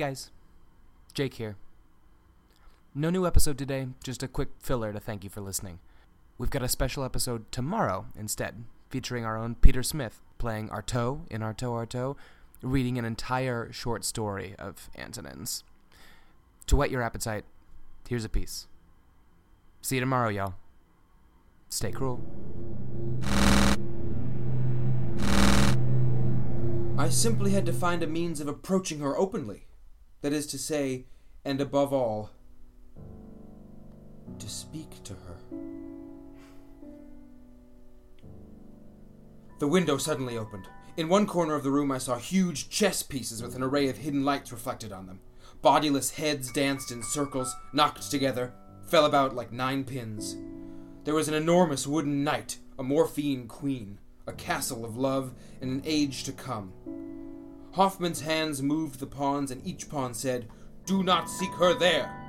guys, Jake here. No new episode today, just a quick filler to thank you for listening. We've got a special episode tomorrow instead, featuring our own Peter Smith playing Artaud in Artaud Artaud, reading an entire short story of Antonin's. To whet your appetite, here's a piece. See you tomorrow, y'all. Stay cruel. I simply had to find a means of approaching her openly. That is to say, and above all, to speak to her. The window suddenly opened. In one corner of the room, I saw huge chess pieces with an array of hidden lights reflected on them. Bodiless heads danced in circles, knocked together, fell about like nine pins. There was an enormous wooden knight, a morphine queen, a castle of love, and an age to come. Hoffman's hands moved the pawns, and each pawn said, Do not seek her there!